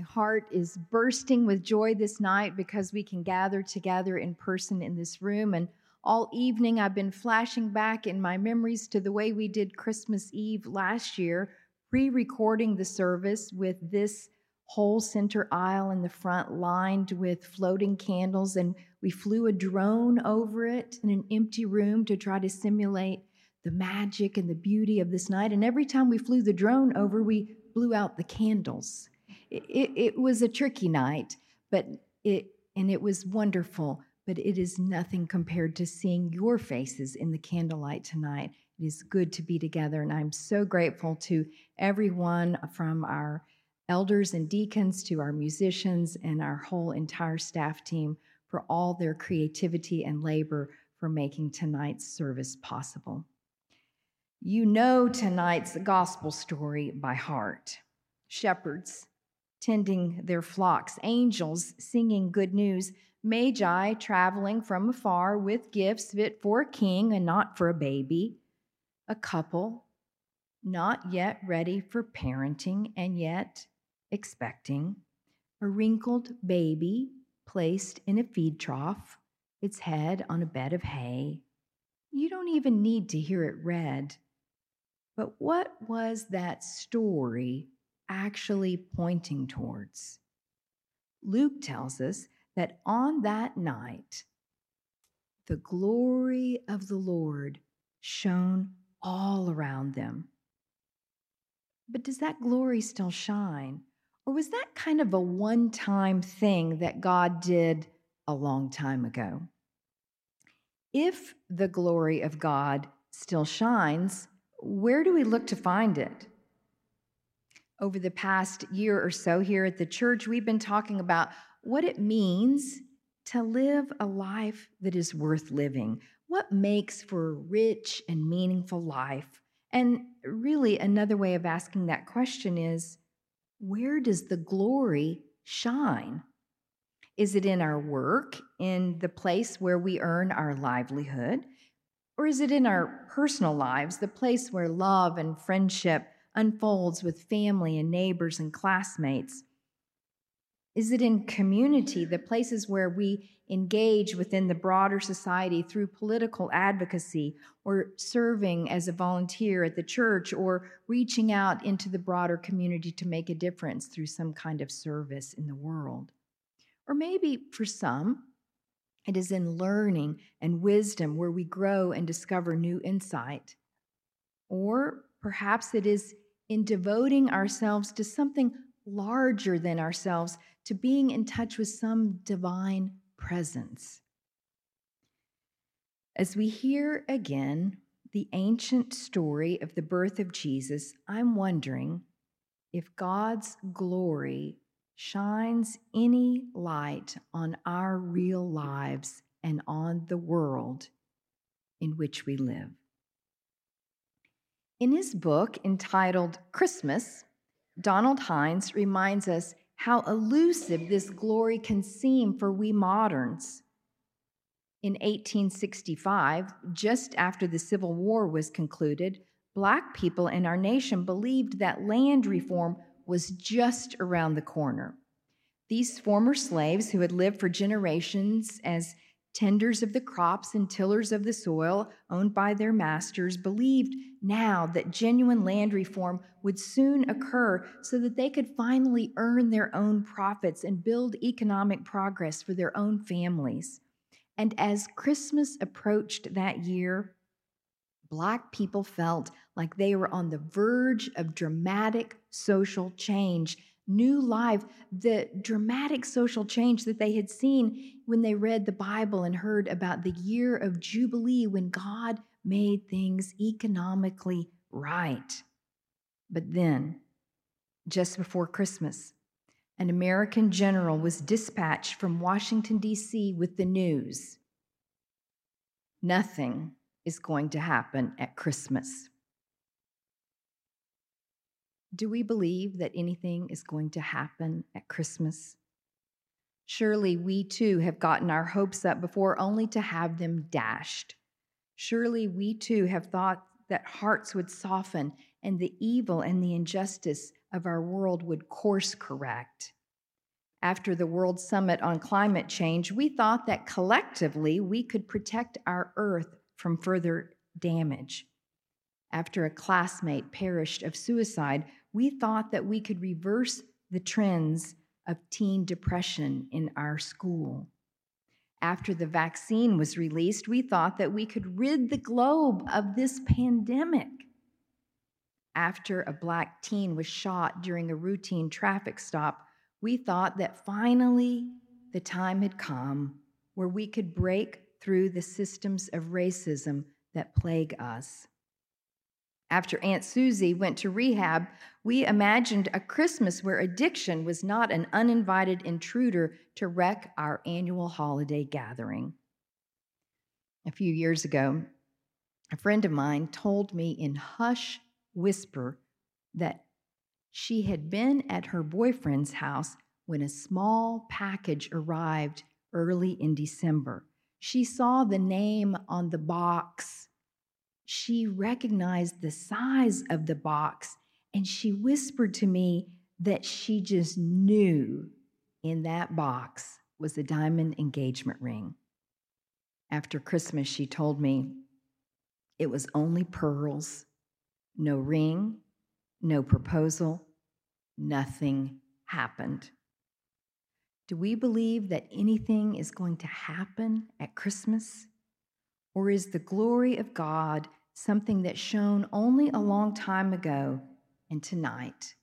My heart is bursting with joy this night because we can gather together in person in this room. And all evening, I've been flashing back in my memories to the way we did Christmas Eve last year, pre recording the service with this whole center aisle in the front lined with floating candles. And we flew a drone over it in an empty room to try to simulate the magic and the beauty of this night. And every time we flew the drone over, we blew out the candles. It, it, was a tricky night, but it and it was wonderful. But it is nothing compared to seeing your faces in the candlelight tonight. It is good to be together, and I'm so grateful to everyone uh, from our elders and deacons to our musicians and our whole entire staff team for all their creativity and labor for making tonight's service possible. You know tonight's gospel story by heart shepherds tending their flocks, angels singing good news, magi traveling from afar with gifts fit for a king and not for a baby, a couple not yet ready for parenting and yet expecting, a wrinkled baby placed in a feed trough, its head on a bed of hay. You don't even need to hear it read. But what was that story actually pointing towards? Luke tells us that on that night, the glory of the Lord shone all around them. But does that glory still shine? Or was that kind of a one time thing that God did a long time ago? If the glory of God still shines, where do we look to find it? Over the past year or so here at the church, we've been talking about what it means to live a life that is worth living. What makes for a rich and meaningful life? And really, another way of asking that question is where does the glory shine? Is it in our work, in the place where we earn our livelihood? Or is it in our personal lives, the place where love and friendship unfolds with family and neighbors and classmates? Is it in community, the places where we engage within the broader society through political advocacy or serving as a volunteer at the church or reaching out into the broader community to make a difference through some kind of service in the world? Or maybe for some, it is in learning and wisdom where we grow and discover new insight. Or perhaps it is in devoting ourselves to something larger than ourselves, to being in touch with some divine presence. As we hear again the ancient story of the birth of Jesus, I'm wondering if God's glory shines any light on our real lives and on the world in which we live. In his book entitled Christmas, Donald Hines reminds us how elusive this glory can seem for we moderns. In 1865, just after the Civil War was concluded, Black people in our nation believed that land reform was just around the corner. These former slaves who had lived for generations as tenders of the crops and tillers of the soil owned by their masters believed now that genuine land reform would soon occur so that they could finally earn their own profits and build economic progress for their own families. And as Christmas approached that year, Black people felt like they were on the verge of dramatic social change, new life, the dramatic social change that they had seen when they read the Bible and heard about the year of Jubilee when God made things economically right. But then, just before Christmas, an American general was dispatched from Washington, D.C. with the news nothing is going to happen at Christmas. Do we believe that anything is going to happen at Christmas? Surely we too have gotten our hopes up before only to have them dashed. Surely we too have thought that hearts would soften and the evil and the injustice of our world would course correct. After the World Summit on Climate Change, we thought that collectively we could protect our Earth from further damage. After a classmate perished of suicide, we thought that we could reverse the trends of teen depression in our school. After the vaccine was released, we thought that we could rid the globe of this pandemic. After a black teen was shot during a routine traffic stop, we thought that finally the time had come where we could break through the systems of racism that plague us. After Aunt Susie went to rehab, we imagined a Christmas where addiction was not an uninvited intruder to wreck our annual holiday gathering. A few years ago, a friend of mine told me in hush whisper that she had been at her boyfriend's house when a small package arrived early in December. She saw the name on the box. She recognized the size of the box and she whispered to me that she just knew in that box was a diamond engagement ring. After Christmas, she told me it was only pearls, no ring, no proposal, nothing happened. Do we believe that anything is going to happen at Christmas? Or is the glory of God something that shone only a long time ago, and tonight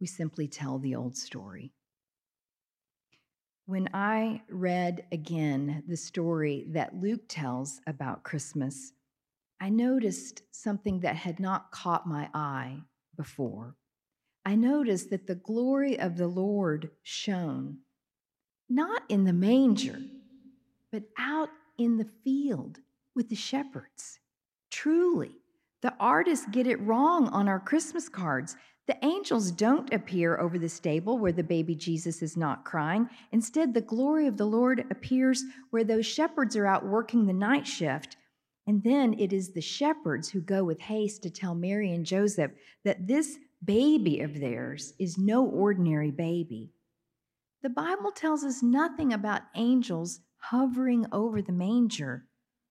we simply tell the old story? When I read again the story that Luke tells about Christmas, I noticed something that had not caught my eye before. I noticed that the glory of the Lord shone not in the manger, but out in the field with the shepherds. Truly, the artists get it wrong on our Christmas cards. The angels don't appear over the stable where the baby Jesus is not crying. Instead, the glory of the Lord appears where those shepherds are out working the night shift. And then it is the shepherds who go with haste to tell Mary and Joseph that this baby of theirs is no ordinary baby. The Bible tells us nothing about angels hovering over the manger,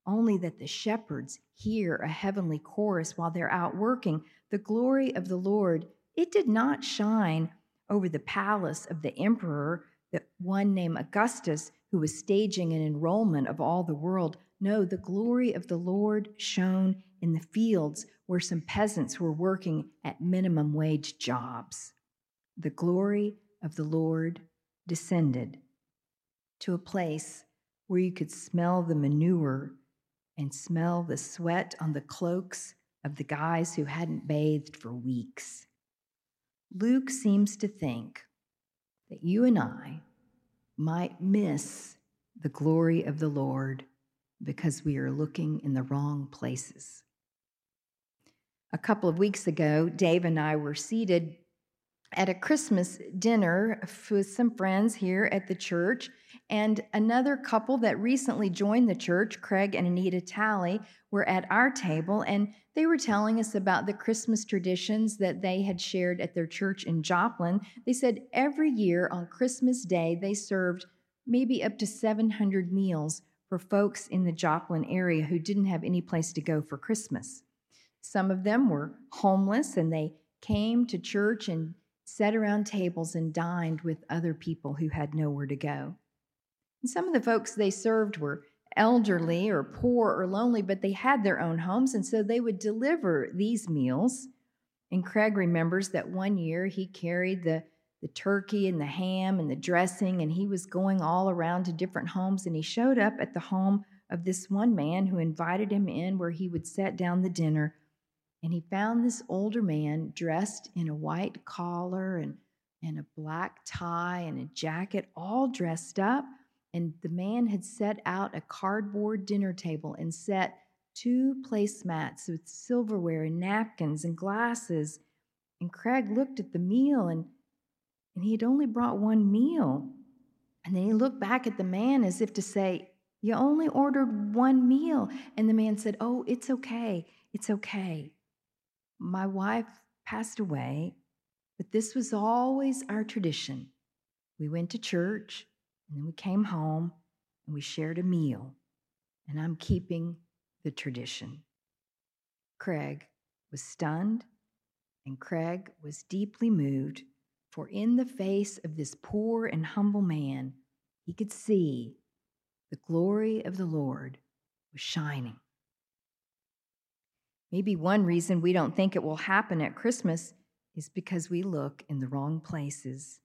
only that the shepherds hear a heavenly chorus while they're out working. The glory of the Lord, it did not shine over the palace of the emperor, the one named Augustus, who was staging an enrollment of all the world. No, the glory of the Lord shone in the fields where some peasants were working at minimum wage jobs. The glory of the Lord descended to a place where you could smell the manure and smell the sweat on the cloaks of the guys who hadn't bathed for weeks. Luke seems to think that you and I might miss the glory of the Lord because we are looking in the wrong places. A couple of weeks ago, Dave and I were seated at a Christmas dinner with some friends here at the church. And another couple that recently joined the church, Craig and Anita Talley, were at our table and they were telling us about the Christmas traditions that they had shared at their church in Joplin. They said every year on Christmas Day, they served maybe up to 700 meals for folks in the Joplin area who didn't have any place to go for Christmas. Some of them were homeless and they came to church and sat around tables and dined with other people who had nowhere to go. And some of the folks they served were elderly or poor or lonely, but they had their own homes, and so they would deliver these meals. And Craig remembers that one year he carried the, the turkey and the ham and the dressing, and he was going all around to different homes. And he showed up at the home of this one man who invited him in where he would set down the dinner and he found this older man dressed in a white collar and, and a black tie and a jacket, all dressed up. And the man had set out a cardboard dinner table and set two placemats with silverware and napkins and glasses. And Craig looked at the meal and, and he had only brought one meal. And then he looked back at the man as if to say, You only ordered one meal. And the man said, Oh, it's okay. It's okay. My wife passed away, but this was always our tradition. We went to church, and then we came home, and we shared a meal, and I'm keeping the tradition. Craig was stunned, and Craig was deeply moved, for in the face of this poor and humble man, he could see the glory of the Lord was shining. Maybe one reason we don't think it will happen at Christmas is because we look in the wrong places.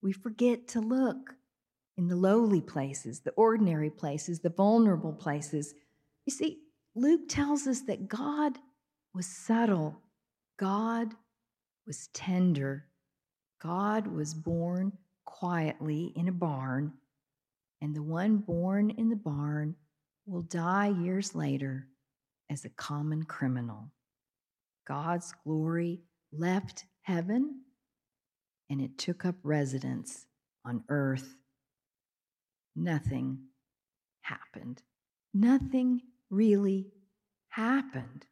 We forget to look in the lowly places, the ordinary places, the vulnerable places. You see, Luke tells us that God was subtle, God was tender, God was born quietly in a barn, and the one born in the barn will die years later as a common criminal. God's glory left heaven and it took up residence on earth. Nothing happened. Nothing really happened.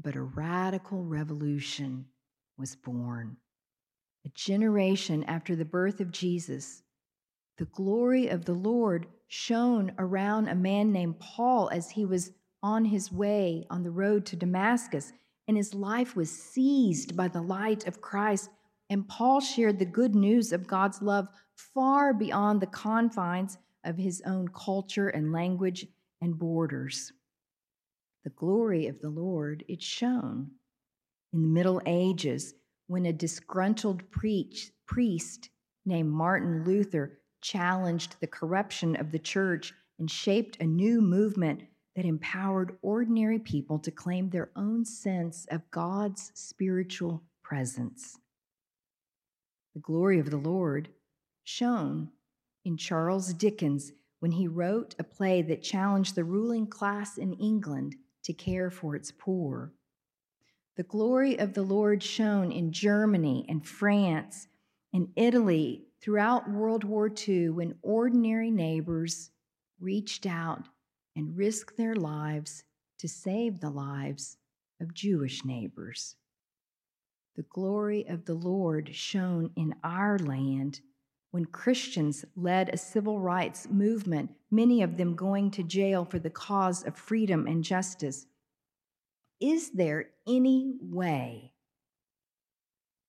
But a radical revolution was born. A generation after the birth of Jesus, the glory of the Lord shone around a man named Paul as he was on his way on the road to Damascus, and his life was seized by the light of Christ. And Paul shared the good news of God's love far beyond the confines of his own culture and language and borders. The glory of the Lord, it shone. In the Middle Ages, when a disgruntled priest named Martin Luther challenged the corruption of the church and shaped a new movement that empowered ordinary people to claim their own sense of God's spiritual presence. The glory of the Lord shone in Charles Dickens when he wrote a play that challenged the ruling class in England to care for its poor. The glory of the Lord shone in Germany and France and Italy throughout World War II when ordinary neighbors reached out and risked their lives to save the lives of Jewish neighbors. The glory of the Lord shone in our land when Christians led a civil rights movement, many of them going to jail for the cause of freedom and justice. Is there any way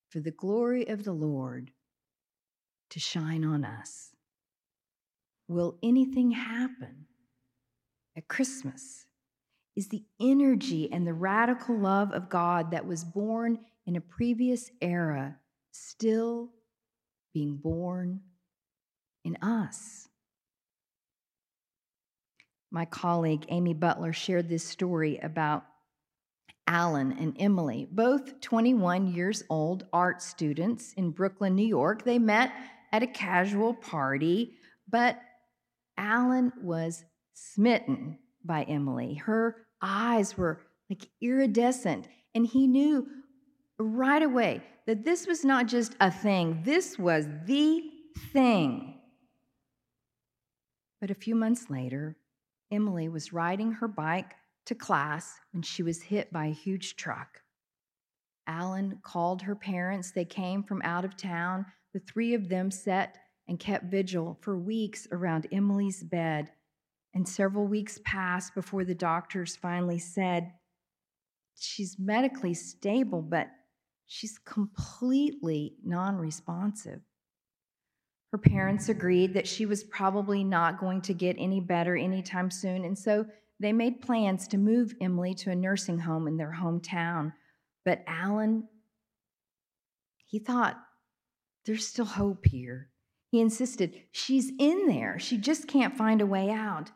for the glory of the Lord to shine on us? Will anything happen at Christmas? Is the energy and the radical love of God that was born in a previous era still being born in us? My colleague Amy Butler shared this story about Alan and Emily, both 21 years old art students in Brooklyn, New York. They met at a casual party, but Alan was smitten by Emily. Her eyes were like iridescent, and he knew right away that this was not just a thing, this was the thing. But a few months later, Emily was riding her bike to class when she was hit by a huge truck. Alan called her parents. They came from out of town. The three of them sat and kept vigil for weeks around Emily's bed. And several weeks passed before the doctors finally said, She's medically stable, but she's completely non responsive. Her parents agreed that she was probably not going to get any better anytime soon, and so they made plans to move Emily to a nursing home in their hometown. But Alan, he thought, there's still hope here. He insisted, she's in there. She just can't find a way out.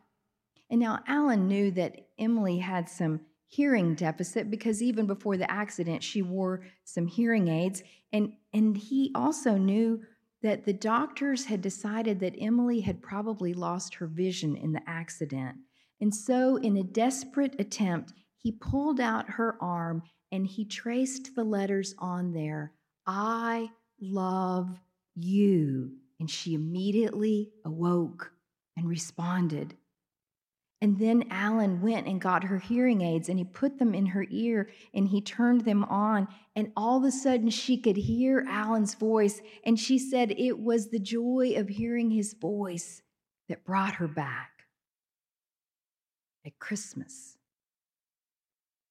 And now Alan knew that Emily had some hearing deficit because even before the accident, she wore some hearing aids. And, and he also knew that the doctors had decided that Emily had probably lost her vision in the accident. And so, in a desperate attempt, he pulled out her arm and he traced the letters on there I love you. And she immediately awoke and responded. And then Alan went and got her hearing aids and he put them in her ear and he turned them on. And all of a sudden, she could hear Alan's voice. And she said it was the joy of hearing his voice that brought her back. At Christmas,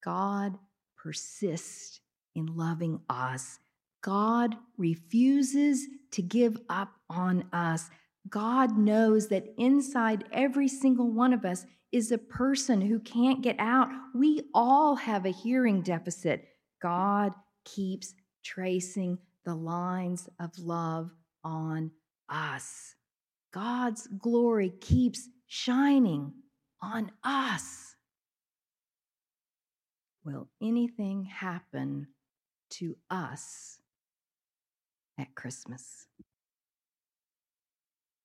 God persists in loving us. God refuses to give up on us. God knows that inside every single one of us is a person who can't get out. We all have a hearing deficit. God keeps tracing the lines of love on us. God's glory keeps shining on us. Will anything happen to us at Christmas?